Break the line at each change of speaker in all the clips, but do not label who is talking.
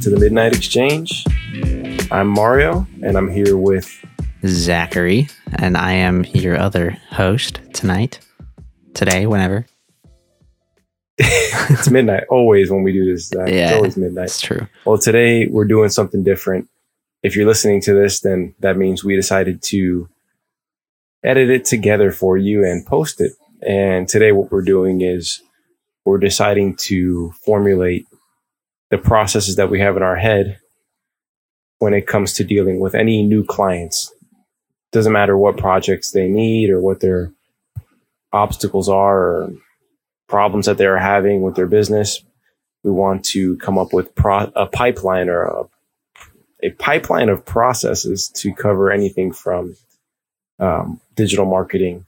welcome to the Midnight Exchange. I'm Mario, and I'm here with
Zachary, and I am your other host tonight, today, whenever.
it's midnight always when we do this. Zach.
Yeah,
it's always midnight.
That's true.
Well, today we're doing something different. If you're listening to this, then that means we decided to edit it together for you and post it. And today, what we're doing is we're deciding to formulate the processes that we have in our head when it comes to dealing with any new clients. Doesn't matter what projects they need or what their obstacles are or problems that they're having with their business. We want to come up with pro- a pipeline or a, a pipeline of processes to cover anything from um, digital marketing,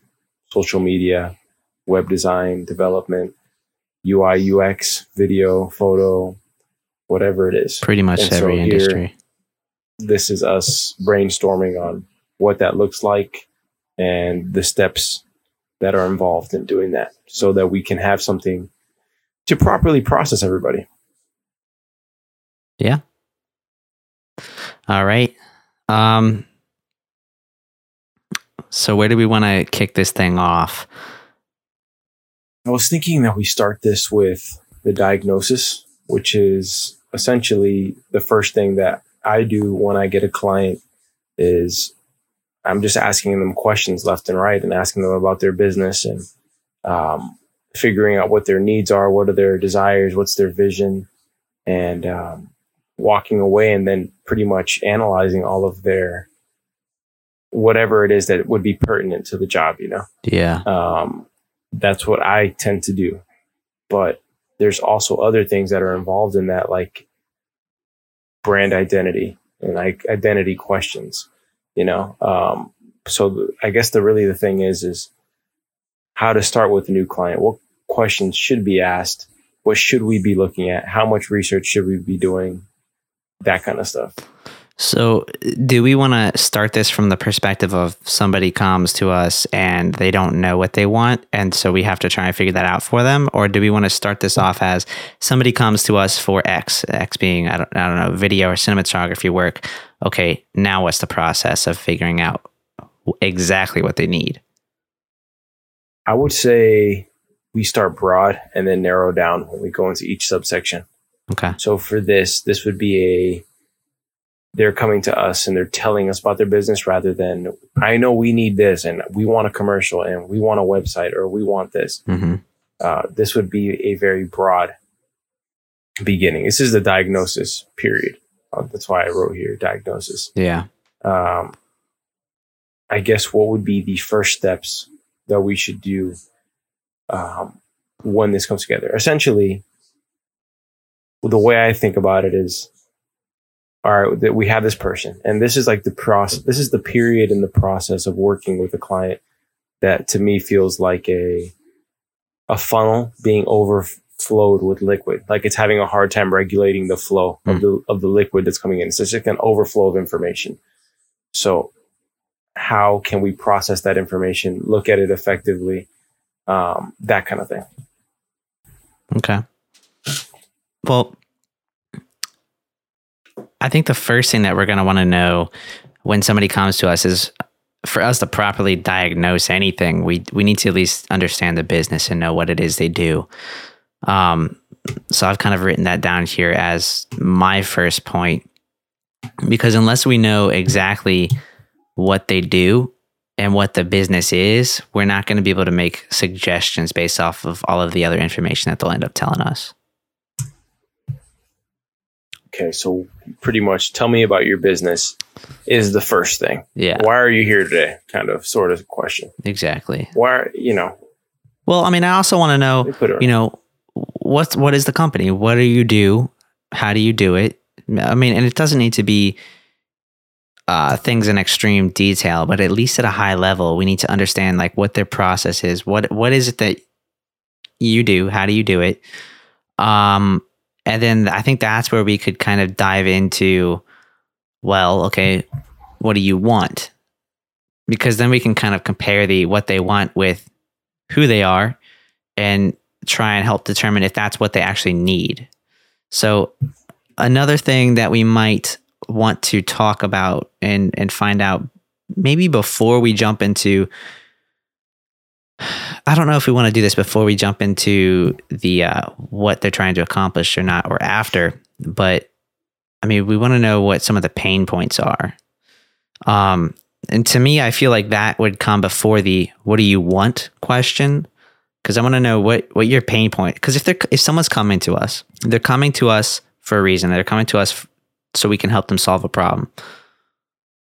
social media, web design, development, UI, UX, video, photo, whatever it is.
Pretty much
And so
every
here-
industry.
This is us brainstorming on what that looks like and the steps that are involved in doing that so that we can have something to properly process everybody.
Yeah. All right. Um. So where do we want to kick this thing off?
I was thinking that we start this with the diagnosis, which is essentially the first thing that I do when I get a client is I'm just asking them questions left and right and asking them about their business and um, figuring out what their needs are, what are their desires, what's their vision, and um, walking away and then pretty much analyzing all of their whatever it is that would be pertinent to the job, you know?
Yeah.
Um, that's what I tend to do. But there's also other things that are involved in that, like brand identity and like identity questions, you know? Um, so I guess the really the thing is, is how to start with a new client. What questions should be asked? What should we be looking at? How much research should we be doing? That kind of stuff.
So, do we want to start this from the perspective of somebody comes to us and they don't know what they want, and so we have to try and figure that out for them, or do we want to start this off as somebody comes to us for X, X being I don't, I don't know video or cinematography work? Okay, now what's the process of figuring out exactly what they need?
I would say we start broad and then narrow down when we go into each subsection.
Okay,
So for this, this would be a they're coming to us and they're telling us about their business rather than I know we need this and we want a commercial and we want a website or we want this.
hmm
Uh, this would be a very broad beginning. This is the diagnosis period. Uh, that's why I wrote here diagnosis.
yeah,
Um, I guess what would be the first steps that we should do um, when this comes together? Essentially, the way I think about it is, all right, that we have this person, and this is like the process. This is the period in the process of working with a client that to me feels like a a funnel being overflowed with liquid, like it's having a hard time regulating the flow of the of the liquid that's coming in. So it's just like an overflow of information. So, how can we process that information, look at it effectively, um, that kind of thing?
okay. Well, I think the first thing that we're going to want to know when somebody comes to us is for us to properly diagnose anything, we we need to at least understand the business and know what it is they do. Um, so I've kind of written that down here as my first point, because unless we know exactly what they do and what the business is, we're not going to be able to make suggestions based off of all of the other information that they'll end up telling us.
Okay, so pretty much tell me about your business is the first thing.
Yeah,
Why are you here today? Kind of, sort of question.
exactly.
Why, you know,
Well, I mean, I also want to know,
they put it.
you know, what's what is the company? What do you do? How do you do it? I mean, and it doesn't need to be uh, things in extreme detail, but at least at a high level, we need to understand like what their process is. What what is it that you do? How do you do it? Um, and then I think that's where we could kind of dive into, well, okay, what do you want? Because then we can kind of compare the what they want with who they are and try and help determine if that's what they actually need. So another thing that we might want to talk about and and find out maybe before we jump into I don't know if we want to do this before we jump into the uh, what they're trying to accomplish or not, or after. But I mean, we want to know what some of the pain points are. Um, and to me, I feel like that would come before the "What do you want?" question, because I want to know what what your pain point. Because if they're if someone's coming to us, they're coming to us for a reason. They're coming to us so we can help them solve a problem.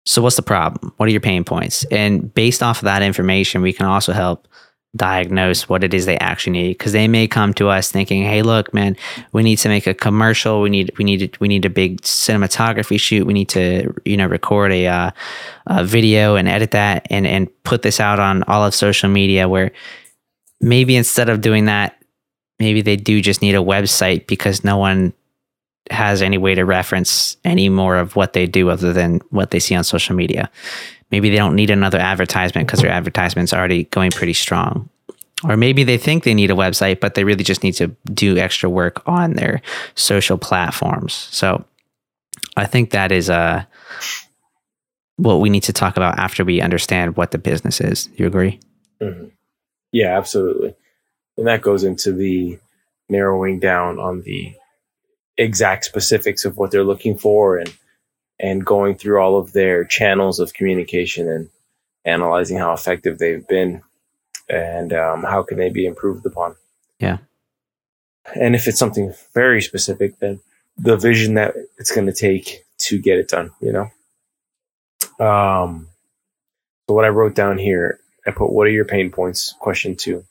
So what's the problem? What are your pain points? And based off of that information, we can also help diagnose what it is they actually need because they may come to us thinking hey look man we need to make a commercial we need we need we need a big cinematography shoot we need to you know record a, uh, a video and edit that and and put this out on all of social media where maybe instead of doing that maybe they do just need a website because no one has any way to reference any more of what they do other than what they see on social media. Maybe they don't need another advertisement because their advertisement's already going pretty strong. Or maybe they think they need a website, but they really just need to do extra work on their social platforms. So I think that is uh, what we need to talk about after we understand what the business is. You agree?
Mm-hmm. Yeah, absolutely. And that goes into the narrowing down on the exact specifics of what they're looking for and and going through all of their channels of communication and analyzing how effective they've been and um, how can they be improved upon.
Yeah.
And if it's something very specific, then the vision that it's going to take to get it done, you know? Um, so what I wrote down here, I put, what are your pain points? Question two.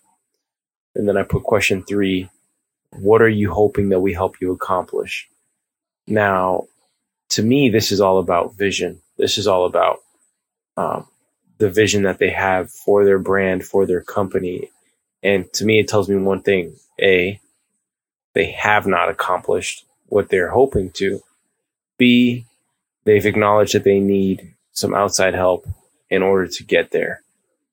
And then I put question three, what are you hoping that we help you accomplish? Now, to me, this is all about vision. This is all about um, the vision that they have for their brand, for their company. And to me, it tells me one thing A, they have not accomplished what they're hoping to. B, they've acknowledged that they need some outside help in order to get there.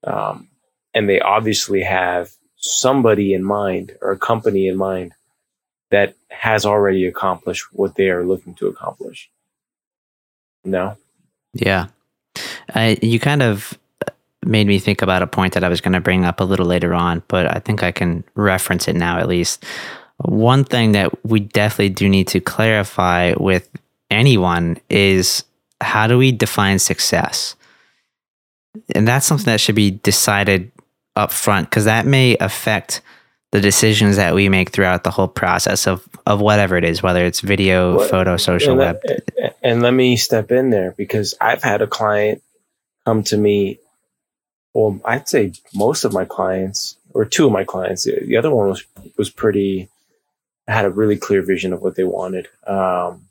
Um, and they obviously have somebody in mind or a company in mind that has already accomplished what they are looking to accomplish. No.
Yeah. I, you kind of made me think about a point that I was going to bring up a little later on, but I think I can reference it now at least. One thing that we definitely do need to clarify with anyone is how do we define success? And that's something that should be decided up front because that may affect the decisions that we make throughout the whole process of of whatever it is, whether it's video, what, photo, social,
and
web.
Let, and let me step in there because I've had a client come to me. Well, I'd say most of my clients, or two of my clients, the other one was was pretty had a really clear vision of what they wanted. Um,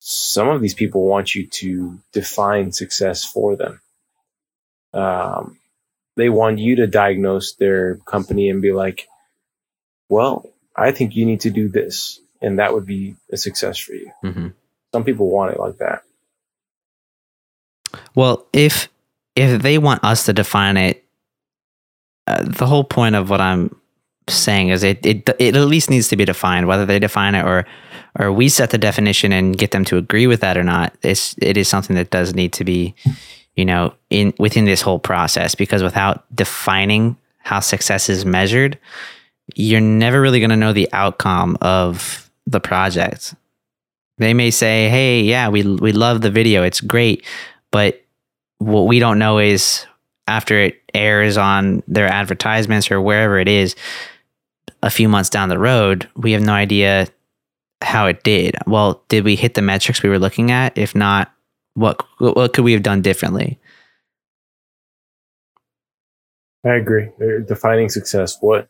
some of these people want you to define success for them. Um, they want you to diagnose their company and be like, well, I think you need to do this. And that would be a success for you. Mm-hmm. Some people want it like that.
Well, if if they want us to define it, uh, the whole point of what I'm saying is it, it it at least needs to be defined. Whether they define it or or we set the definition and get them to agree with that or not, it's it is something that does need to be you know, in within this whole process because without defining how success is measured, you're never really going to know the outcome of the project. They may say, "Hey, yeah, we we love the video. It's great." But what we don't know is after it airs on their advertisements or wherever it is a few months down the road, we have no idea how it did. Well, did we hit the metrics we were looking at? If not, what what could we have done differently?
I agree. They're defining success. What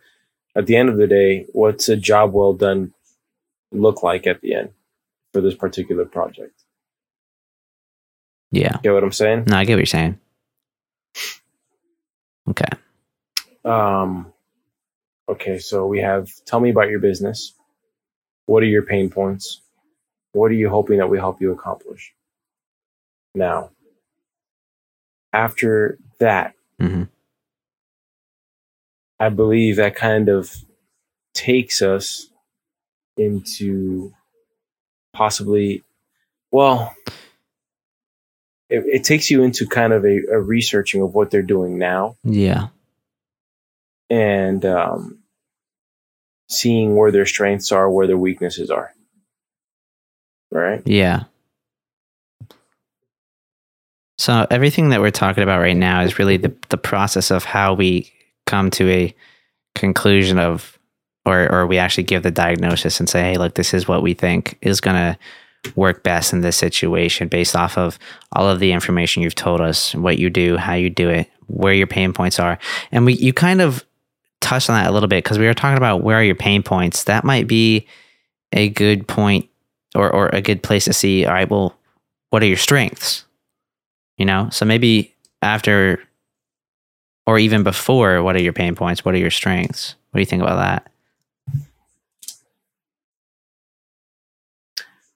at the end of the day, what's a job well done look like at the end for this particular project?
Yeah.
Get what I'm saying?
No, I get what you're saying. Okay.
Um okay, so we have tell me about your business. What are your pain points? What are you hoping that we help you accomplish? Now. After that, mm-hmm. I believe that kind of takes us into possibly, well, it, it takes you into kind of a, a researching of what they're doing now
Yeah.
and um, seeing where their strengths are, where their weaknesses are. Right?
Yeah. So everything that we're talking about right now is really the the process of how we come to a conclusion of or or we actually give the diagnosis and say, hey, look, this is what we think is gonna work best in this situation based off of all of the information you've told us, what you do, how you do it, where your pain points are. And we you kind of touched on that a little bit because we were talking about where are your pain points. That might be a good point or or a good place to see, all right, well, what are your strengths? You know? So maybe after or even before, what are your pain points? What are your strengths? What do you think about that?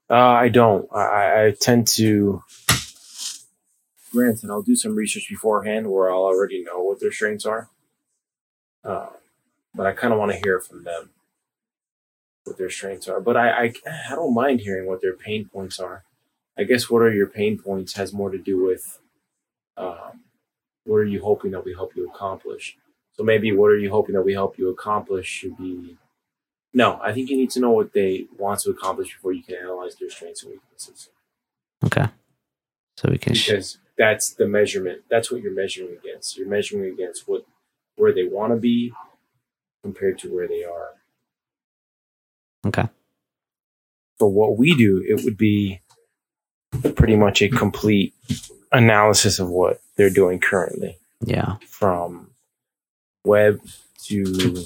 Uh, I don't. I, I tend to. Granted, I'll do some research beforehand where I'll already know what their strengths are. Uh, but I kind of want to hear from them what their strengths are. But I, I, I don't mind hearing what their pain points are. I guess what are your pain points has more to do with um, what are you hoping that we help you accomplish. So maybe what are you hoping that we help you accomplish should be no. I think you need to know what they want to accomplish before you can analyze their strengths and weaknesses
Okay. So we can sh-
because that's the measurement. That's what you're measuring against. You're measuring against what where they want to be compared to where they are.
Okay.
For what we do, it would be pretty much a complete analysis of what they're doing currently,
Yeah.
from web to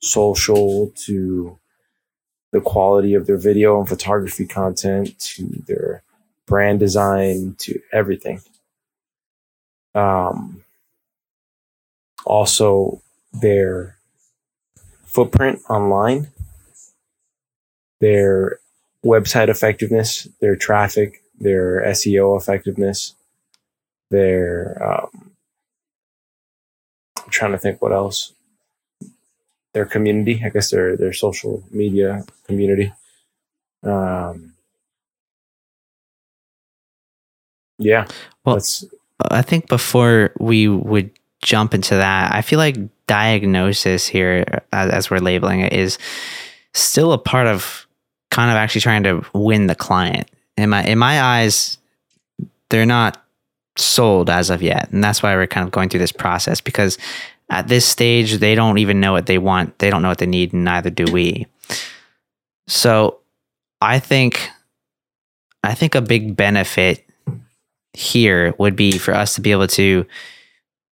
social to the quality of their video and photography content to their brand design to everything. Um, also, their footprint online, their website effectiveness, their traffic, their SEO effectiveness, their um, I'm trying to think what else. Their community, I guess their their social media community. Um, yeah,
Well, I think before we would jump into that, I feel like diagnosis here, as, as we're labeling it, is still a part of kind of actually trying to win the client. In my in my eyes, they're not sold as of yet, and that's why we're kind of going through this process because at this stage they don't even know what they want, they don't know what they need, and neither do we. So, I think, I think a big benefit here would be for us to be able to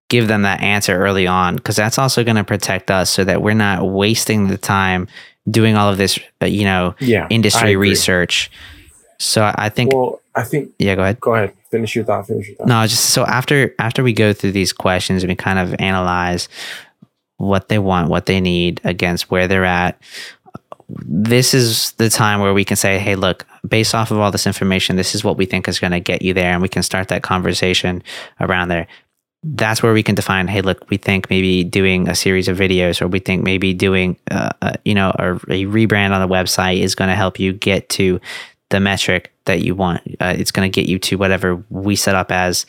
give them that answer early on because that's also going to protect us so that we're not wasting the time doing all of this uh, you know
yeah.
Industry research so i think
Well, I think
yeah go ahead
go ahead. Finish your thought. Finish your thought.
no just so after after we go through these questions and we kind of analyze what they want what they need against where they're at this is the time where we can say hey look based off of all this information this is what we think is going to get you there and we can start that conversation around there that's where we can define hey look we think maybe doing a series of videos or we think maybe doing uh, uh, you know a, a rebrand on the website is going to help you get to the metric that you want uh, it's going to get you to whatever we set up as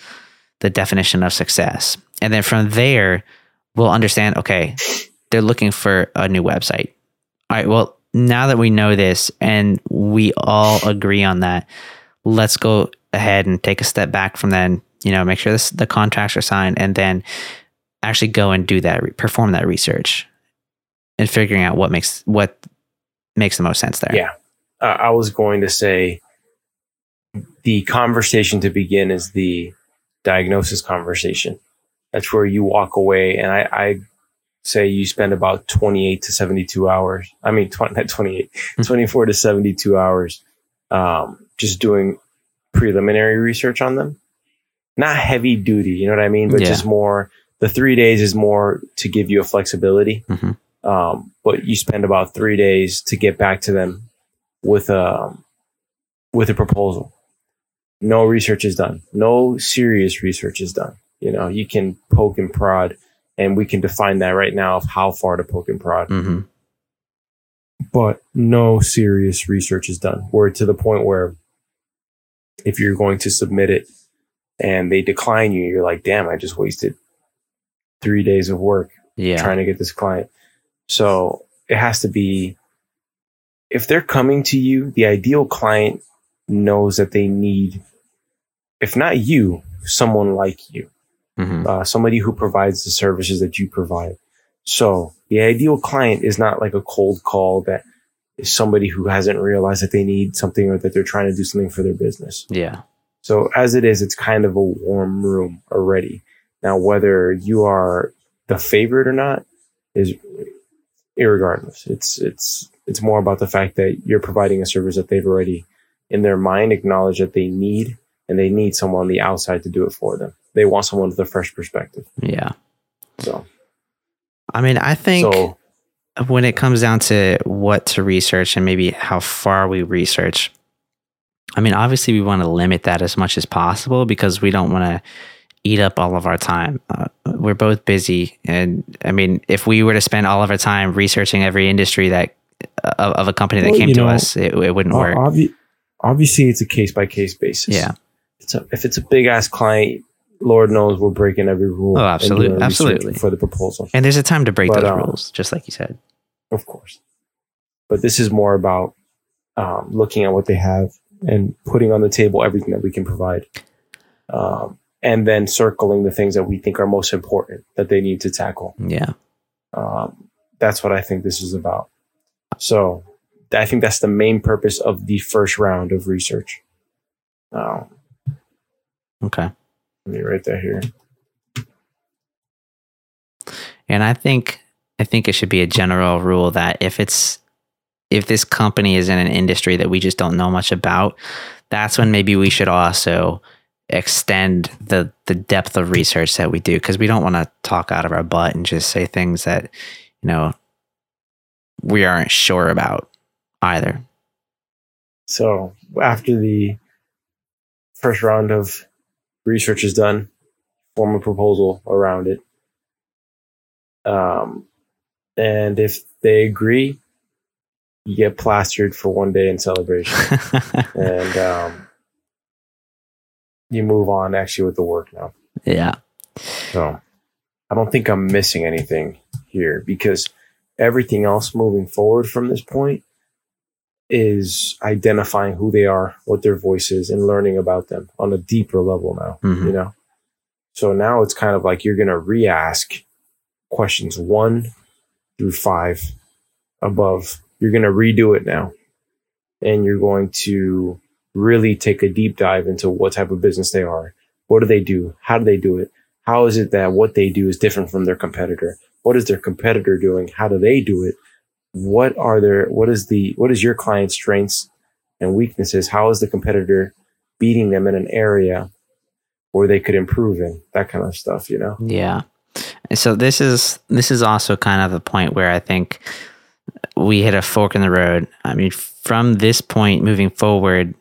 the definition of success. And then from there we'll understand okay they're looking for a new website. All right well now that we know this and we all agree on that let's go ahead and take a step back from then you know make sure this, the contracts are signed and then actually go and do that perform that research and figuring out what makes what makes the most sense there.
Yeah. Uh, I was going to say the conversation to begin is the diagnosis conversation. That's where you walk away, and I, I say you spend about 28 to 72 hours. I mean, 20, not 28, 24 to 72 hours um, just doing preliminary research on them. Not heavy duty, you know what I mean? But
Yeah.
just more, the three days is more to give you a flexibility.
Mhm.
Um, but you spend about three days to get back to them with a with a proposal. No research is done. No serious research is done. You know, you can poke and prod, and we can define that right now of how far to poke and prod.
hmm
but no serious research is done. We're to the point where if you're going to submit it and they decline you, you're like, damn, I just wasted three days of work
Yeah.
trying to get this client. So it has to be, if they're coming to you, the ideal client knows that they need, if not you, someone like you,
Mhm.
uh, somebody who provides the services that you provide. So the ideal client is not like a cold call that is somebody who hasn't realized that they need something or that they're trying to do something for their business.
Yeah.
So as it is, it's kind of a warm room already. Now, whether you are the favorite or not is irregardless. It's, it's, it's more about the fact that you're providing a service that they've already in their mind acknowledged that they need and they need someone on the outside to do it for them. They want someone with a fresh perspective.
Yeah.
So,
I mean, I think
so
when it comes down to what to research and maybe how far we research, I mean, obviously we want to limit that as much as possible because we don't want to eat up all of our time. Uh, we're both busy, and I mean, if we were to spend all of our time researching every industry that of, of a company that
Well,
came to
know,
us, it, it wouldn't work.
obvi- obviously it's a case by case basis.
Yeah.
It's a, if it's a big ass client, Lord knows we're breaking every rule.
Oh,
and
absolute-
doing research
absolutely.
For the proposal.
And there's a time to break
But,
those
um,
rules, just like you said.
of course. But this is more about um, looking at what they have and putting on the table everything that we can provide. Um, and then circling the things that we think are most important that they need to tackle.
Yeah.
Um, that's what I think this is about. So I think that's the main purpose of the first round of research. Um,
Okay.
let me write that here.
And I think I think it should be a general rule that if it's if this company is in an industry that we just don't know much about, that's when maybe we should also extend the the depth of research that we do because we don't want to talk out of our butt and just say things that you know we aren't sure about either.
So after the first round of research is done, form a proposal around it. Um, and if they agree, you get plastered for one day in celebration, and um, you move on actually with the work now.
yeah.
So I don't think I'm missing anything here because everything else moving forward from this point is identifying who they are, what their voice is, and learning about them on a deeper level now,
Mhm.
you know? So now it's kind of like you're going to re ask questions one through five above. You're going to redo it now. And you're going to really take a deep dive into what type of business they are. What do they do? How do they do it? How is it that what they do is different from their competitor? What is their competitor doing? How do they do it? What are their, what is the, what is your client's strengths and weaknesses? How is the competitor beating them in an area where they could improve in? That kind of stuff, you know?
Yeah. So this is this is also kind of the point where I think we hit a fork in the road. I mean, from this point moving forward,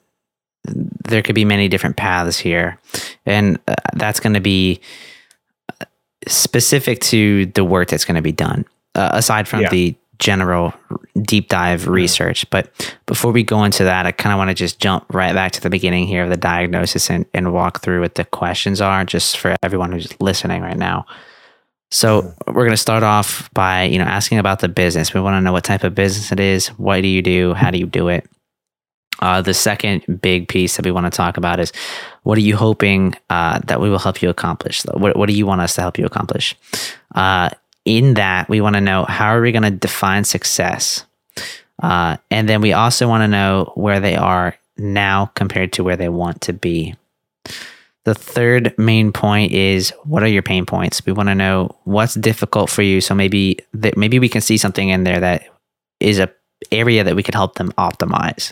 there could be many different paths here, and uh, that's going to be specific to the work that's going to be done. Uh, aside from
Yeah.
the general deep dive research, but before we go into that, I kind of want to just jump right back to the beginning here of the diagnosis and, and walk through what the questions are, just for everyone who's listening right now. So we're going to start off by you know asking about the business. We want to know what type of business it is. What do you do? How do you do it? Uh, the second big piece that we want to talk about is what are you hoping uh, that we will help you accomplish? What, what do you want us to help you accomplish? Uh, in that, we want to know how are we going to define success? Uh, and then we also want to know where they are now compared to where they want to be. The third main point is what are your pain points? We want to know what's difficult for you. So maybe that maybe we can see something in there that is a area that we could help them optimize.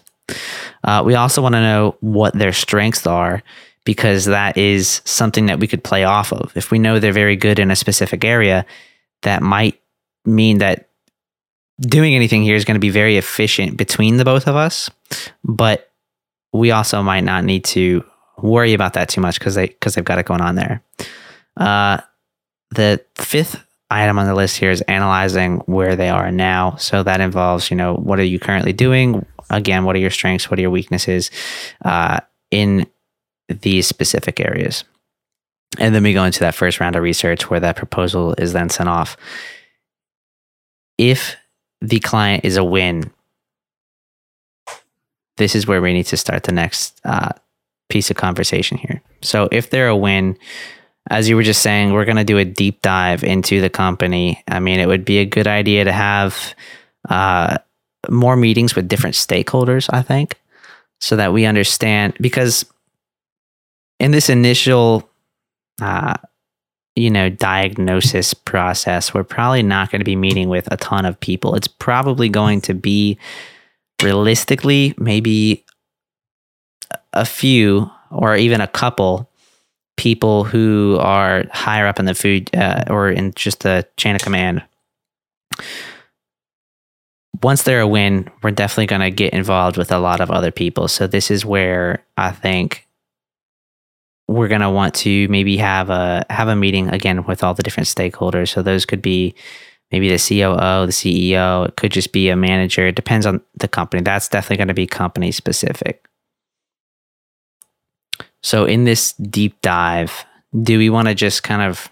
Uh, we also want to know what their strengths are because that is something that we could play off of. If we know they're very good in a specific area, that might mean that doing anything here is going to be very efficient between the both of us. But we also might not need to worry about that too much because they because they've got it going on there. Uh, the fifth item on the list here is analyzing where they are now. So that involves, you know, what are you currently doing? Again, what are your strengths? What are your weaknesses uh, in these specific areas? And then we go into that first round of research where that proposal is then sent off. If the client is a win, this is where we need to start the next uh, piece of conversation here. So if they're a win, as you were just saying, we're going to do a deep dive into the company. I mean, it would be a good idea to have uh, more meetings with different stakeholders, I think, so that we understand. Because in this initial, uh, you know, diagnosis process, we're probably not going to be meeting with a ton of people. It's probably going to be realistically maybe a few or even a couple people who are higher up in the food uh, or in just the chain of command. Once they're a win, we're definitely going to get involved with a lot of other people. So this is where I think we're going to want to maybe have a have a meeting again with all the different stakeholders. So those could be maybe the COO, the CEO. It could just be a manager. It depends on the company. That's definitely going to be company specific. So in this deep dive, do we want to just kind of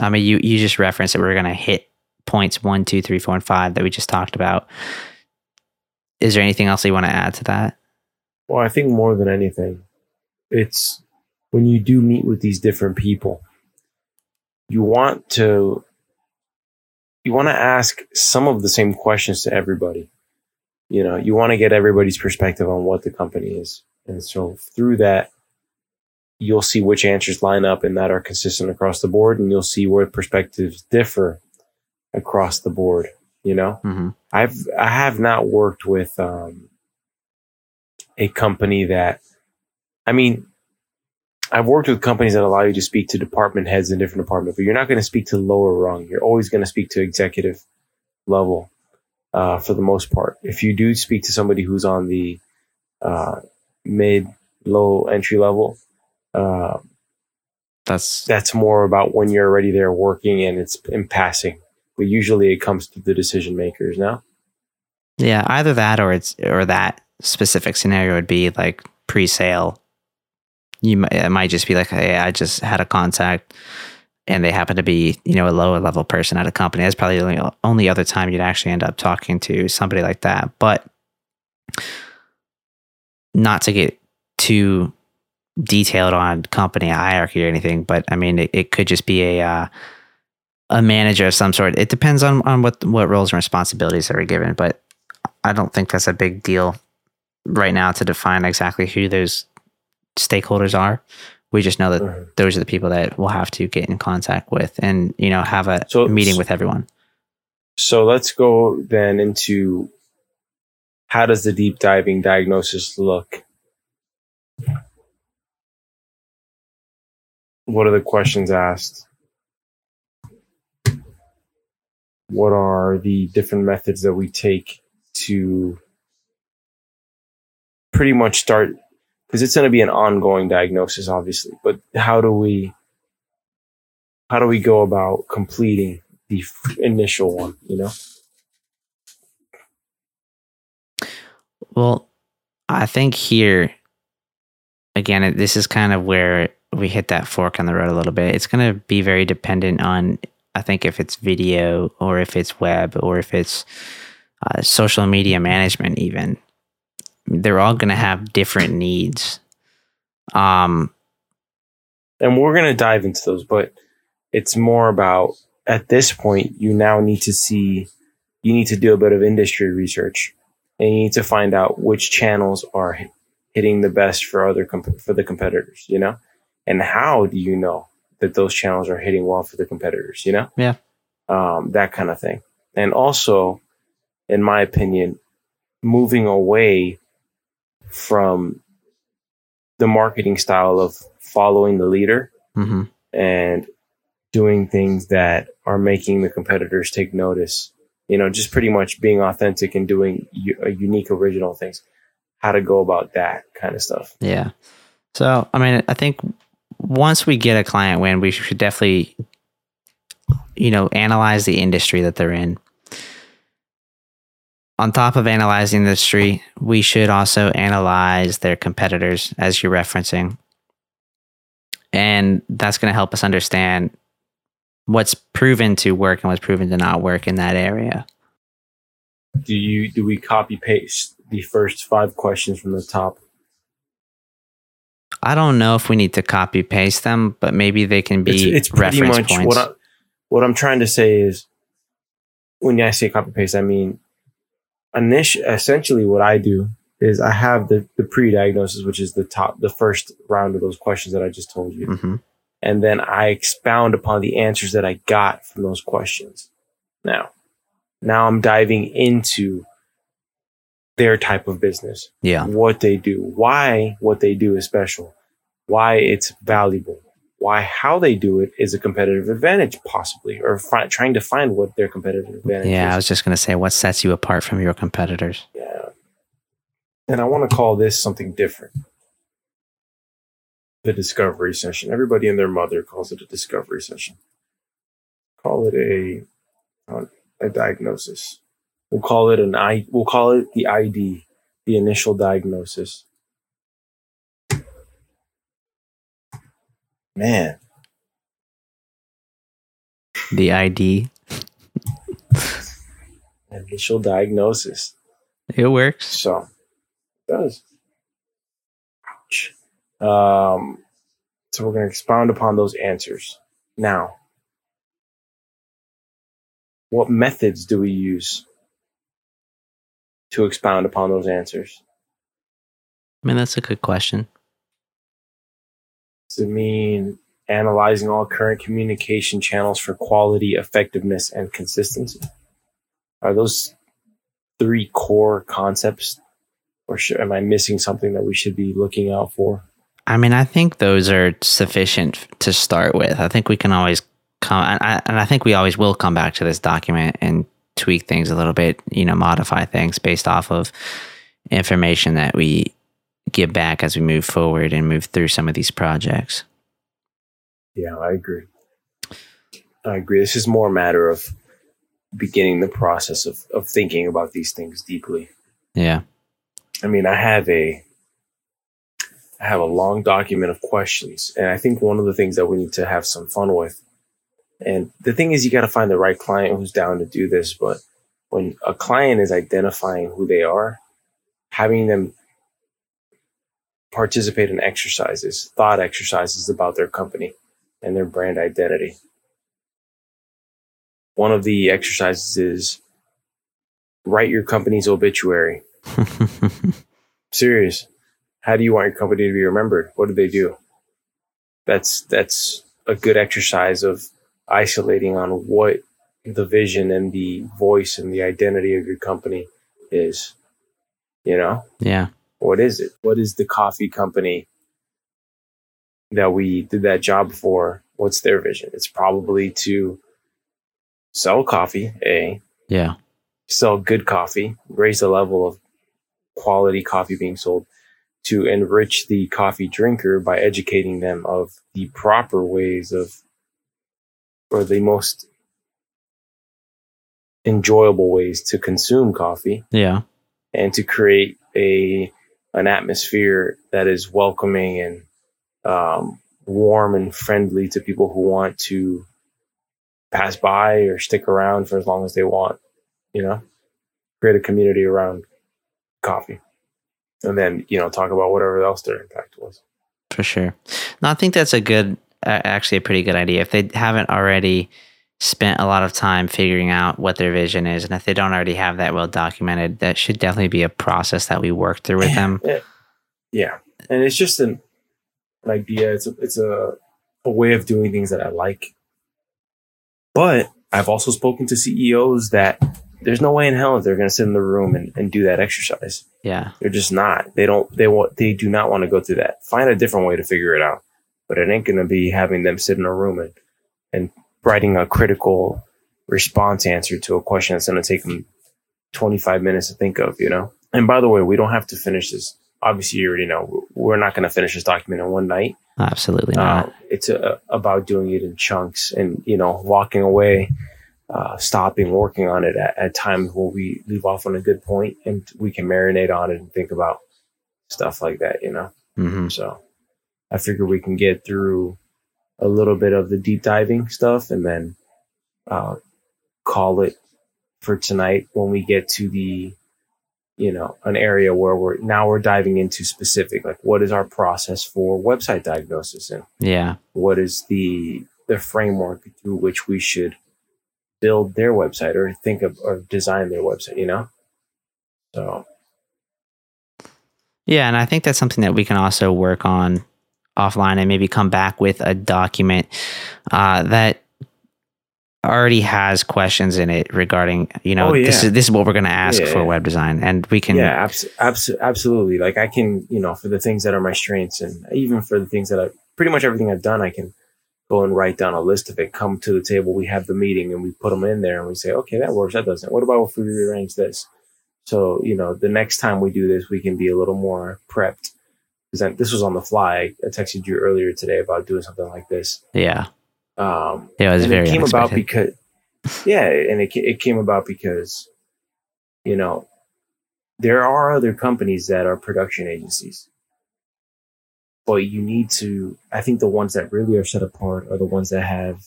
I mean you you just referenced that we're gonna hit points one, two, three, four, and five that we just talked about. Is there anything else you want to add to that?
Well, I think more than anything, it's when you do meet with these different people, you want to you want to ask some of the same questions to everybody. You know, you want to get everybody's perspective on what the company is. And so through that, you'll see which answers line up and that are consistent across the board and you'll see where perspectives differ across the board you know mm-hmm. i've i have not worked with um, a company that i mean i've worked with companies that allow you to speak to department heads in different departments but you're not going to speak to lower rung you're always going to speak to executive level uh, for the most part if you do speak to somebody who's on the uh, mid low entry level uh,
that's
that's more about when you're already there working and it's in passing. But usually it comes to the decision makers now.
Yeah, either that or it's or that specific scenario would be like pre-sale. You might, it might just be like, hey, I just had a contact, and they happen to be you know a lower level person at a company. That's probably the only, only other time you'd actually end up talking to somebody like that. But not to get too detailed on company hierarchy or anything, but I mean, it, it could just be a uh, a manager of some sort. It depends on on what what roles and responsibilities are given, but I don't think that's a big deal right now to define exactly who those stakeholders are. We just know that mm-hmm. those are the people that we'll have to get in contact with, and you know, have a so, meeting with everyone.
So let's go then into how does the deep diving diagnosis look? What are the questions asked? What are the different methods that we take to pretty much start? Because it's going to be an ongoing diagnosis, obviously, but how do we how do we go about completing the initial one you know
well i think here again this is kind of where we hit that fork on the road a little bit. It's going to be very dependent on, I think, if it's video or if it's web or if it's uh, social media management, even. They're all going to have different needs. Um,
and we're going to dive into those, but it's more about at this point, you now need to see, you need to do a bit of industry research and you need to find out which channels are hitting the best for other, comp- for the competitors, you know? and how do you know that those channels are hitting well for the competitors you know?
Yeah.
Um, that kind of thing. And also in my opinion moving away from the marketing style of following the leader mm-hmm. and doing things that are making the competitors take notice you know just pretty much being authentic and doing u- unique original things how to go about that kind of stuff.
Yeah. So i mean i think once we get a client win, we should definitely you know, analyze the industry that they're in. On top of analyzing the industry, we should also analyze their competitors, as you're referencing. And that's going to help us understand what's proven to work and what's proven to not work in that area.
Do you do we copy paste the first five questions from the top?
I don't know if we need to copy paste them, but maybe they can be
it's, it's pretty
reference
much
points.
what I, what I'm trying to say is when I say copy paste, I mean initial, essentially what I do is I have the, the pre-diagnosis, which is the top, the first round of those questions that I just told you.
hmm
And then I expound upon the answers that I got from those questions. Now, now I'm diving into their type of business,
Yeah.
what they do, why what they do is special, why it's valuable, why how they do it is a competitive advantage, possibly, or fi- trying to find what their competitive advantage is.
Yeah. I was just going to say, what sets you apart from your competitors?
Yeah. And I want to call this something different. The discovery session. Everybody and their mother calls it a discovery session. Call it a a diagnosis. We'll call it an I. We'll call it the ID, the initial diagnosis. Man,
The ID.
initial diagnosis.
It works.
So it does. Ouch. Um, so we're going to expound upon those answers. Now, what methods do we use to expound upon those answers?
I mean, that's a good question.
Does it mean analyzing all current communication channels for quality, effectiveness, and consistency? Are those three core concepts, or should, am I missing something that we should be looking out for?
I mean, I think those are sufficient to start with. I think we can always come, and I, and I think we always will come back to this document and tweak things a little bit, you know, modify things based off of information that we get back as we move forward and move through some of these projects.
Yeah, I agree. I agree. This is more a matter of beginning the process of, of thinking about these things deeply.
Yeah.
I mean, I have a I have a long document of questions, and I think one of the things that we need to have some fun with. And the thing is, you got to find the right client who's down to do this. But when a client is identifying who they are, having them participate in exercises, thought exercises about their company and their brand identity. One of the exercises is write your company's obituary. Serious. How do you want your company to be remembered? What do they do? That's that's a good exercise of isolating on what the vision and the voice and the identity of your company is. You know?
yeah.
What is it? What is the coffee company that we did that job for? What's their vision? It's probably to sell coffee, A,
Yeah.
sell good coffee, raise the level of quality coffee being sold, to enrich the coffee drinker by educating them of the proper ways of, or the most enjoyable ways to consume coffee
Yeah.
and to create a an atmosphere that is welcoming and um, warm and friendly to people who want to pass by or stick around for as long as they want. You know, create a community around coffee, and then you know talk about whatever else their impact was.
For sure. No, I think that's a good, actually, a pretty good idea. If they haven't already spent a lot of time figuring out what their vision is, and if they don't already have that well documented, that should definitely be a process that we work through with them.
Yeah, and it's just an, an idea. It's a it's a a way of doing things that I like. But I've also spoken to CEOs that there's no way in hell that they're going to sit in the room and, and do that exercise.
Yeah.
They're just not. They don't. They want. They do not want to go through that. Find a different way to figure it out. But it ain't going to be having them sit in a room and and writing a critical response answer to a question that's going to take them 25 minutes to think of. You know. And by the way, we don't have to finish this. Obviously, you already know we're not going to finish this document in one night.
Absolutely not.
Uh, it's a, about doing it in chunks and, you know, walking away, uh, stopping, working on it at, at times where we leave off on a good point and we can marinate on it and think about stuff like that, you know?
hmm
So I figure we can get through a little bit of the deep diving stuff and then uh, call it for tonight when we get to the, you know, an area where we're now we're diving into specific, like what is our process for website diagnosis and
Yeah.
what is the the framework through which we should build their website or think of or design their website, you know? So
Yeah, and I think that's something that we can also work on offline and maybe come back with a document uh, that already has questions in it regarding, you know,
Oh,
this is this is what we're going to ask
Yeah,
for
yeah.
web design, and we can.
yeah, abs- abs- absolutely. Like I can, you know, for the things that are my strengths, and even for the things that I pretty much everything I've done, I can go and write down a list of it. Come to the table, we have the meeting, and we put them in there, and we say, okay, that works, that doesn't. What about if we rearrange this? So you know, the next time we do this, we can be a little more prepped. Because this was on the fly. I texted you earlier today about doing something like this.
yeah,
Um,
it was very
it came about because yeah and it, it came about because you know there are other companies that are production agencies but you need to i think the ones that really are set apart are the ones that have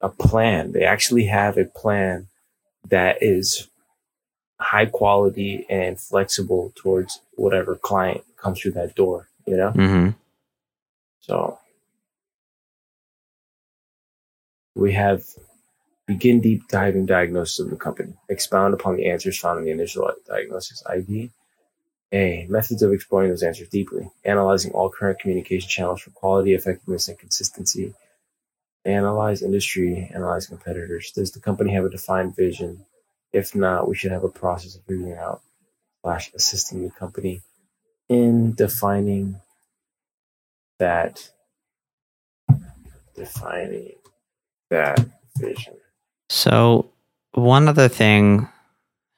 a plan they actually have a plan that is high quality and flexible towards whatever client comes through that door you know
hmm
so we have begin deep diving diagnosis of the company. Expound upon the answers found in the initial diagnosis ID. A. Methods of exploring those answers deeply. Analyzing all current communication channels for quality, effectiveness, and consistency. Analyze industry, analyze competitors. Does the company have a defined vision? If not, we should have a process of figuring out slash assisting the company in defining that defining that vision.
So one other thing,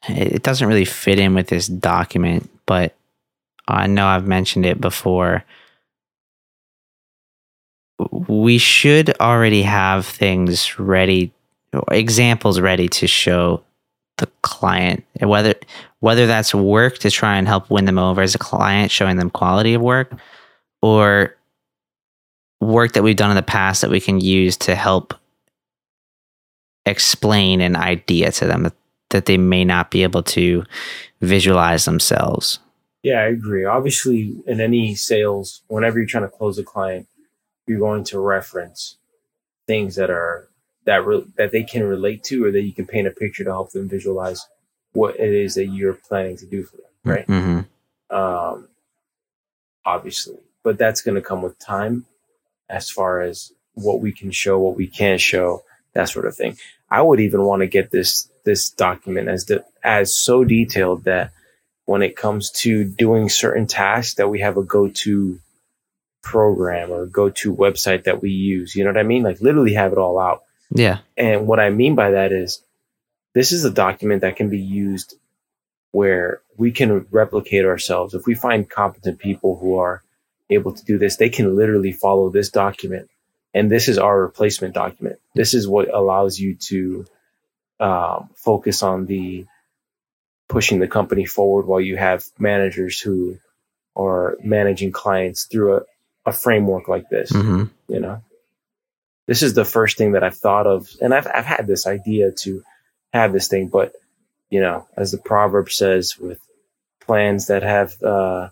it doesn't really fit in with this document, but I know I've mentioned it before. We should already have things ready, examples ready to show the client, whether whether that's work to try and help win them over as a client, showing them quality of work, or work that we've done in the past that we can use to help explain an idea to them that, that they may not be able to visualize themselves.
Yeah, I agree. Obviously, in any sales, whenever you're trying to close a client, you're going to reference things that are that re- that they can relate to, or that you can paint a picture to help them visualize what it is that you're planning to do for them. Right.
hmm
um, obviously, but that's going to come with time as far as what we can show, what we can't show, that sort of thing. I would even want to get this this document as de- as so detailed that when it comes to doing certain tasks, that we have a go to program or go to website that we use. You know what I mean? Like literally have it all out.
Yeah.
And what I mean by that is this is a document that can be used where we can replicate ourselves. If we find competent people who are able to do this, they can literally follow this document. And this is our replacement document. This is what allows you to um, focus on the pushing the company forward while you have managers who are managing clients through a, a framework like this
hmm
you know this is the first thing that i've thought of and i've, I've had this idea to have this thing but you know as the proverb says with plans that have uh,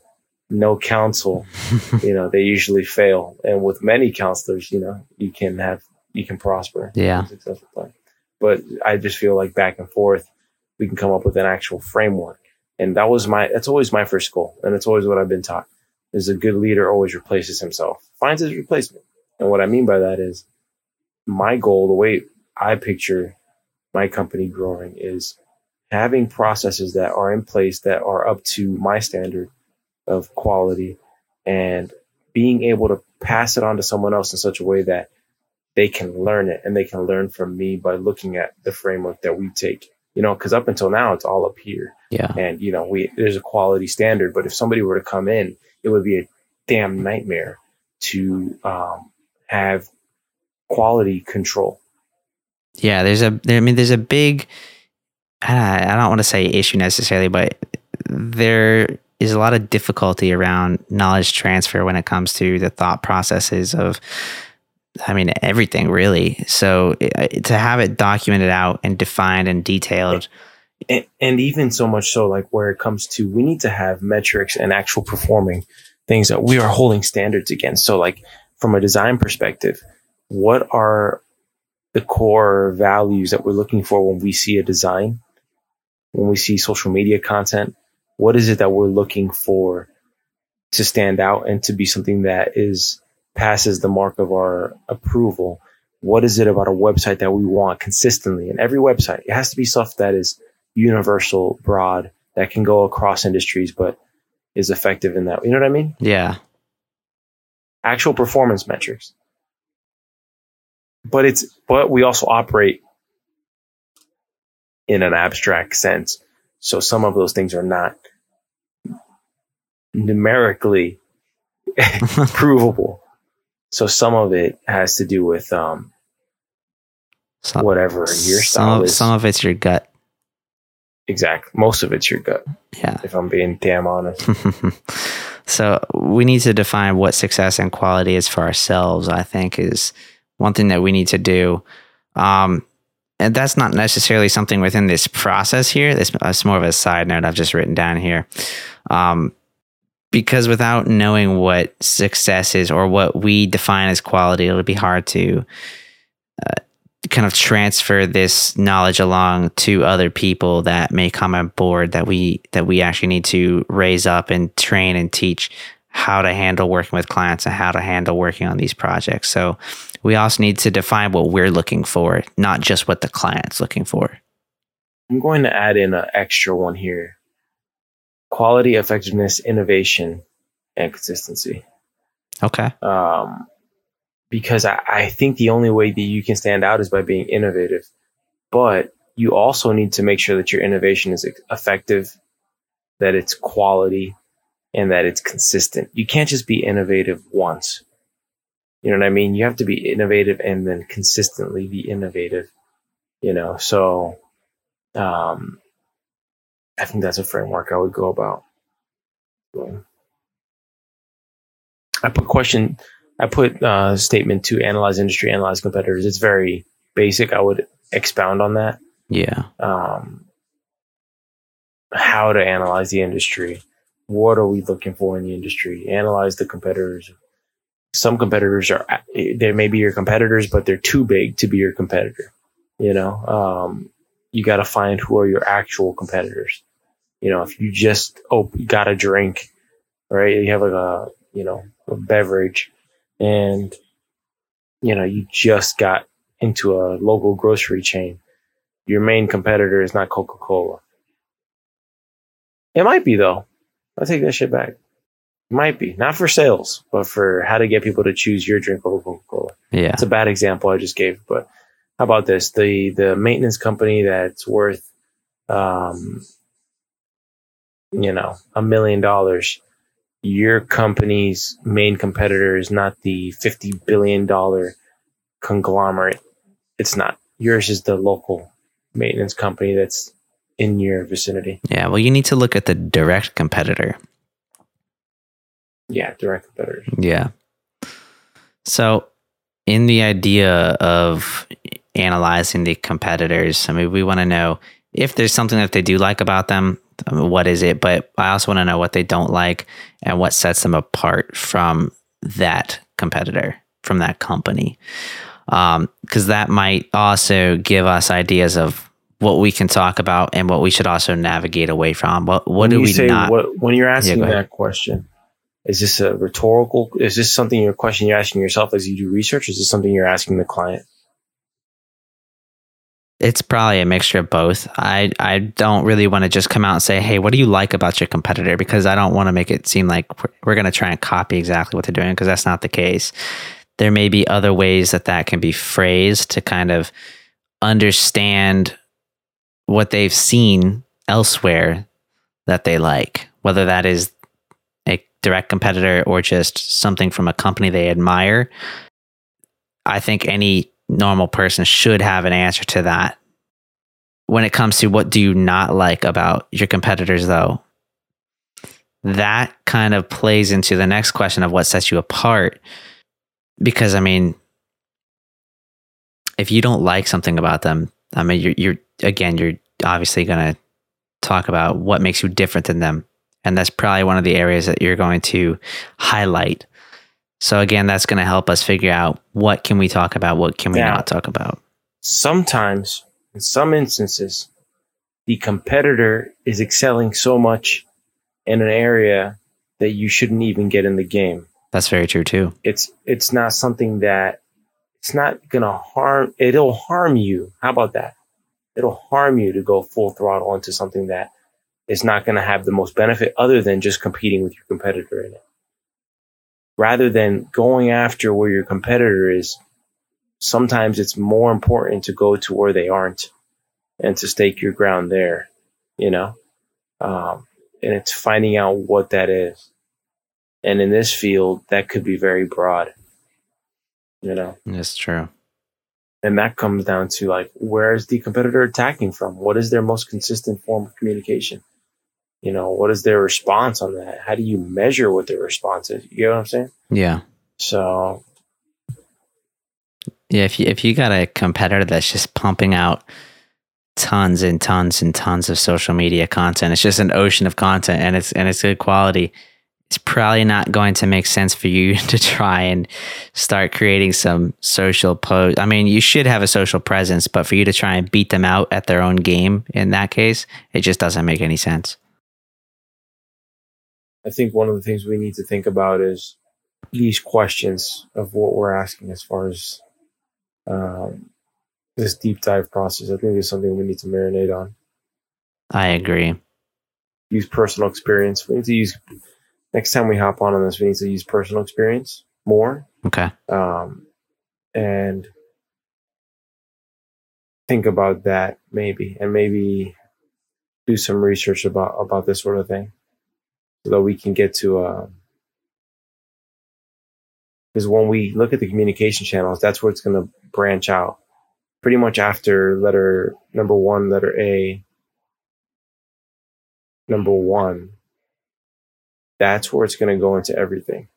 no counsel you know they usually fail. And with many counselors you know you can have you can prosper
Yeah.
successful plan. But i just feel like back and forth we can come up with an actual framework. And that was my that's always my first goal and it's always what i've been taught is a good leader always replaces himself finds his replacement. And what i mean by that is my goal the way i picture my company growing is having processes that are in place that are up to my standard of quality and being able to pass it on to someone else in such a way that they can learn it and they can learn from me by looking at the framework that we take you know because up until now it's all up here
Yeah.
and you know we there's a quality standard but if somebody were to come in it would be a damn nightmare to um, have quality control.
Yeah, there's a there, I mean there's a big I I don't want to say issue necessarily, but there is a lot of difficulty around knowledge transfer when it comes to the thought processes of I mean everything really. So uh, to have it documented out and defined and detailed
and, and even so much so like where it comes to we need to have metrics and actual performing things that we are holding standards against. So like from a design perspective, what are the core values that we're looking for when we see a design, when we see social media content? What is it that we're looking for to stand out and to be something that is passes the mark of our approval? What is it about a website that we want consistently? And every website, it has to be stuff that is universal, broad, that can go across industries, but is effective in that. You know what I mean?
Yeah.
Actual performance metrics. But it's, but we also operate in an abstract sense. So some of those things are not numerically provable. So some of it has to do with um,
Some,
whatever your
some of,
is.
some of it's your gut.
exact. Most of it's your gut,
Yeah.
if I'm being damn honest.
so we need to define what success and quality is for ourselves. I think is one thing that we need to do. Um, and that's not necessarily something within this process here. This it's more of a side note I've just written down here. Um, because without knowing what success is or what we define as quality, it'll be hard to uh, kind of transfer this knowledge along to other people that may come on board that we that we actually need to raise up and train and teach how to handle working with clients and how to handle working on these projects. So we also need to define what we're looking for, not just what the client's looking for.
I'm going to add in an extra one here. Quality, effectiveness, innovation, and consistency.
Okay.
um, because I, I think the only way that you can stand out is by being innovative. But you also need to make sure that your innovation is effective, that it's quality, and that it's consistent. You can't just be innovative once. You know what I mean? You have to be innovative and then consistently be innovative. You know, so um, I think that's a framework I would go about. I put question, I put uh, statement to analyze industry, analyze competitors. It's very basic. I would expound on that.
Yeah.
Um, how to analyze the industry. What are we looking for in the industry? Analyze the competitors. Some competitors are, they may be your competitors, but they're too big to be your competitor. You know, um, you got to find who are your actual competitors. You know, if you just, oh, got a drink, right? You have like a, you know, a beverage and, you know, you just got into a local grocery chain. Your main competitor is not Coca Cola. It might be though. I'll take that shit back. Might be. Not for sales, but for how to get people to choose your drink over Coca Cola.
Yeah.
It's a bad example I just gave, but how about this? The the maintenance company that's worth um you know, a million dollars. Your company's main competitor is not the fifty billion dollar conglomerate. It's not. Yours is the local maintenance company that's in your vicinity.
Yeah. Well, you need to look at the direct competitor.
Yeah, direct competitors.
Yeah. So, in the idea of analyzing the competitors, I mean, we want to know if there's something that they do like about them, um, what is it? But I also want to know what they don't like and what sets them apart from that competitor, from that company. Um, because that might also give us ideas of what we can talk about and what we should also navigate away from. What, what
when
do
you
we
say
not?
what when you're asking
ahead.
that question? Is this a rhetorical? Is this something your question you're asking yourself as you do research? Is this something you're asking the client?
it's probably a mixture of both. I I don't really want to just come out and say, "Hey, what do you like about your competitor?" Because I don't want to make it seem like we're, we're going to try and copy exactly what they're doing because that's not the case. There may be other ways that that can be phrased to kind of understand what they've seen elsewhere that they like, whether that is direct competitor or just something from a company they admire. I think any normal person should have an answer to that. When it comes to what do you not like about your competitors, though, that kind of plays into the next question of what sets you apart. Because, I mean, if you don't like something about them, I mean, you're, you're again, you're obviously going to talk about what makes you different than them. And that's probably one of the areas that you're going to highlight. So again, that's going to help us figure out what can we talk about, what can we not talk about.
Sometimes, in some instances, the competitor is excelling so much in an area that you shouldn't even get in the game.
That's very true too.
It's it's not something that it's not gonna harm. It'll harm you. How about that? It'll harm you to go full throttle into something that is not gonna have the most benefit other than just competing with your competitor in it. Rather than going after where your competitor is, sometimes it's more important to go to where they aren't and to stake your ground there, you know? Um, and it's finding out what that is. And in this field, that could be very broad, you know?
That's true.
And that comes down to like, where is the competitor attacking from? What is their most consistent form of communication? You know, what is their response on that? How do you measure what their response is? You get what I'm saying?
Yeah.
So,
Yeah. If you, if you got a competitor that's just pumping out tons and tons and tons of social media content, it's just an ocean of content and it's, and it's good quality. It's probably not going to make sense for you to try and start creating some social post. I mean, you should have a social presence, but for you to try and beat them out at their own game in that case, it just doesn't make any sense.
I think one of the things we need to think about is these questions of what we're asking as far as um, this deep dive process. I think it's something we need to marinate on.
I agree.
Use personal experience. We need to use next time we hop on on this. We need to use personal experience more
Okay.
um, and think about that maybe, and maybe do some research about about this sort of thing, so that we can get to. Um, because when we look at the communication channels, that's where it's going to branch out. Pretty much after letter number one, letter A, number one, that's where it's going to go into everything.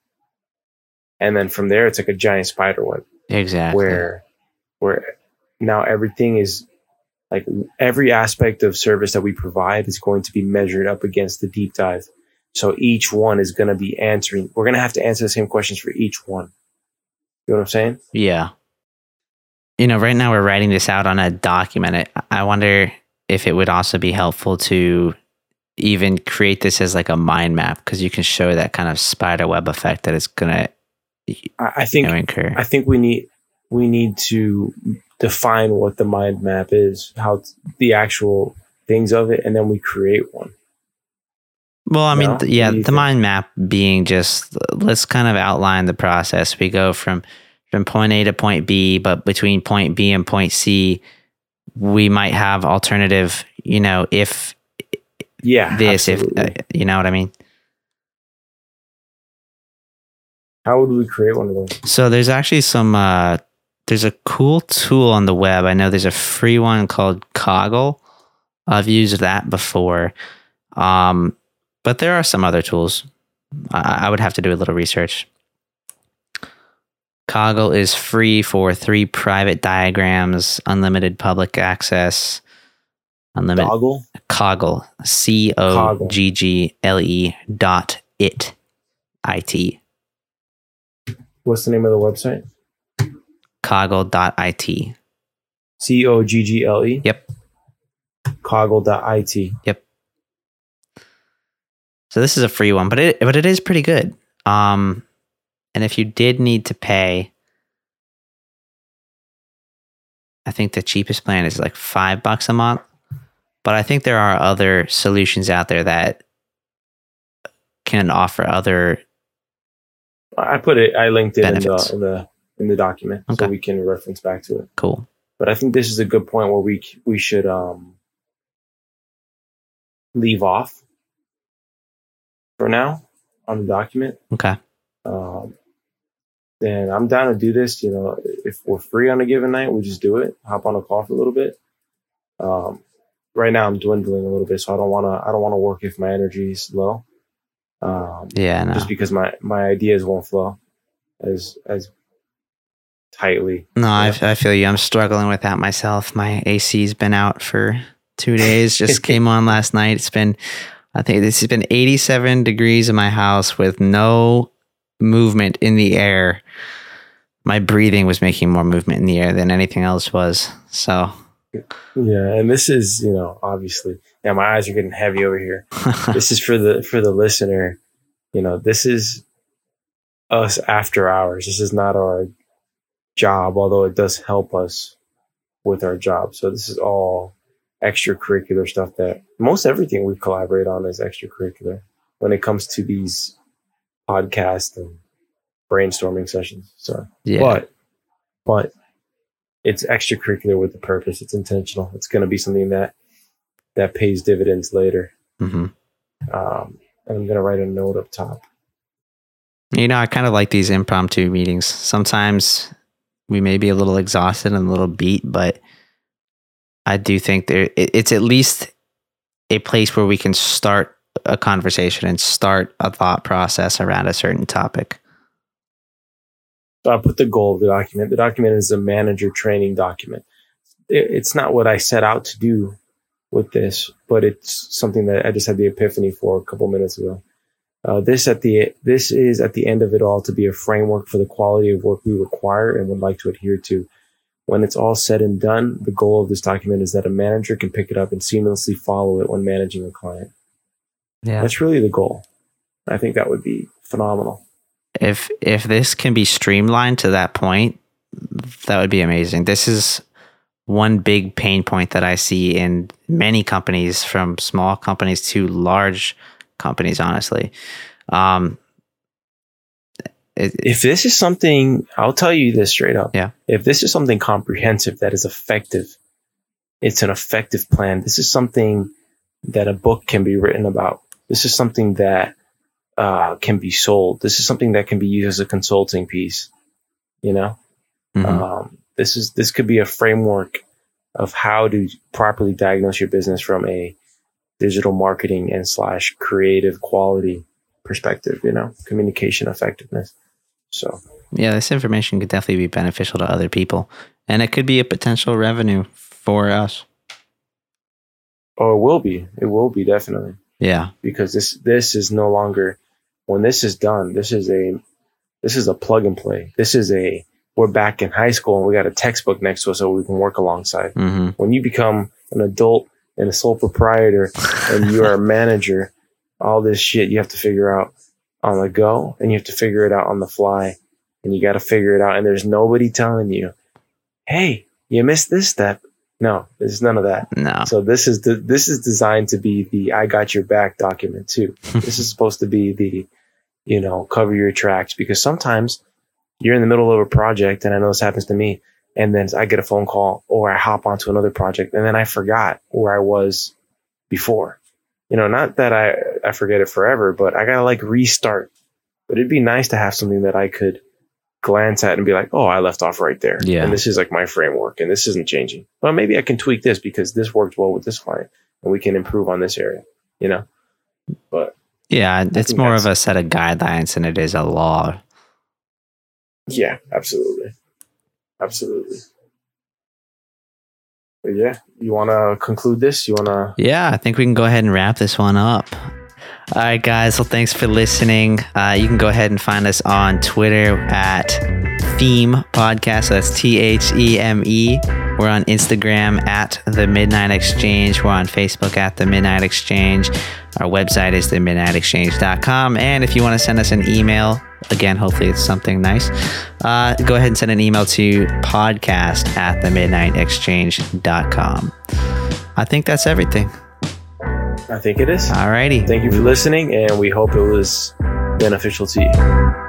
And then from there, it's like a giant spider web
Exactly.
where where now everything is like every aspect of service that we provide is going to be measured up against the deep dive. So each one is going to be answering. We're going to have to answer the same questions for each one. You know what I'm saying?
Yeah. You know, right now we're writing this out on a document. I, I wonder if it would also be helpful to even create this as like a mind map because you can show that kind of spider web effect that it's gonna
I, I
you
think
know, incur.
I think we need we need to define what the mind map is, how the actual things of it, and then we create one.
Well, I mean, th- yeah,
What do you
the
think?
mind map being just let's kind of outline the process. We go from from point A to point B, but between point B and point C, we might have alternative. You know, if
Yeah,
this, if uh, you know what I mean.
how would we create one of those?
So there's actually some uh there's a cool tool on the web. I know there's a free one called Coggle. I've used that before. Um but there are some other tools. I, I would have to do a little research. Coggle is free for three private diagrams, unlimited public access, unlimited
Doggle.
Coggle, C O G G L E dot it, I T,
What's the name of the website?
Coggle dot it. C O G G L E. Yep. Coggle dot I T.
C O G G L E.
Yep. So this is a free one, but it but it is pretty good. Um, and if you did need to pay, I think the cheapest plan is like five bucks a month. But I think there are other solutions out there that can offer other.
I put it. I linked it in the, in the in the document
Okay.
so we can reference back to it.
Cool.
But I think this is a good point where we we should um leave off for now on the document,
Okay.
um, then I'm down to do this. You know, if we're free on a given night, we just do it. Hop on a call for a little bit. Um, right now, I'm dwindling a little bit, so I don't want to. I don't want to work if my energy is low. Um,
Yeah. No.
just because my my ideas won't flow as as tightly.
No, I, I feel you. I'm struggling with that myself. My AC's been out for two days. Just came on last night. It's been, I think this has been 87 degrees in my house with no movement in the air. My breathing was making more movement in the air than anything else was. So,
Yeah, and this is you know obviously. Yeah, my eyes are getting heavy over here. this is for the for the listener. You know, this is us after hours. This is not our job, although it does help us with our job. So this is all extracurricular stuff that most everything we collaborate on is extracurricular when it comes to these podcasts and brainstorming sessions. So
yeah.
but but it's extracurricular with a purpose. It's intentional. It's going to be something that that pays dividends later.
hmm
Um, and I'm going to write a note up top.
You know, I kind of like these impromptu meetings. Sometimes we may be a little exhausted and a little beat, but I do think there it's at least a place where we can start a conversation and start a thought process around a certain topic.
So I put the goal of the document. The document is a manager training document. It, it's not what I set out to do with this, but it's something that I just had the epiphany for a couple minutes ago. Uh, this at the this is at the end of it all to be a framework for the quality of work we require and would like to adhere to. When it's all said and done, the goal of this document is that a manager can pick it up and seamlessly follow it when managing a client.
Yeah.
That's really the goal. I think that would be phenomenal.
If if this can be streamlined to that point, that would be amazing. This is one big pain point that I see in many companies, from small companies to large companies. Honestly, um, it,
if this is something, I'll tell you this straight up.
Yeah.
If this is something comprehensive that is effective, it's an effective plan. This is something that a book can be written about. This is something that uh, can be sold. This is something that can be used as a consulting piece. You know,
mhm.
um, this is this could be a framework of how to properly diagnose your business from a digital marketing and slash creative quality perspective. You know, communication effectiveness. So
yeah, this information could definitely be beneficial to other people, and it could be a potential revenue for us.
Oh, it will be. It will be definitely
Yeah,
because this this is no longer when this is done. This is a this is a plug and play. This is a we're back in high school and we got a textbook next to us so we can work alongside.
hmm
When you become an adult and a sole proprietor and you are a manager, all this shit you have to figure out on the go and you have to figure it out on the fly and you got to figure it out and there's nobody telling you, "Hey, you missed this step." No, there's none of that.
no,
So this is the this is designed to be the I got your back document too. this is supposed to be the you know cover your tracks because sometimes you're in the middle of a project and I know this happens to me and then I get a phone call or I hop onto another project and then I forgot where I was before. You know, not that I I forget it forever, but I gotta like restart. But it'd be nice to have something that I could glance at and be like, oh, I left off right there.
Yeah.
And this is like my framework and this isn't changing. Well, maybe I can tweak this because this worked well with this client and we can improve on this area, you know? But
yeah, it's more of a set of guidelines than it is a law.
yeah, absolutely. Absolutely. Yeah, you want to conclude this? You want to?
Yeah, I think we can go ahead and wrap this one up. All right, guys. Well, thanks for listening. Uh, you can go ahead and find us on Twitter at Theme Podcast. So that's T H E M E. We're on Instagram at The Midnight Exchange. We're on Facebook at The Midnight Exchange. Our website is themidnightexchange.com. And if you want to send us an email, again, hopefully it's something nice, uh, go ahead and send an email to podcast at themidnightexchange.com. I think that's everything.
I think it is.
Alrighty.
Thank you for listening, and we hope it was beneficial to you.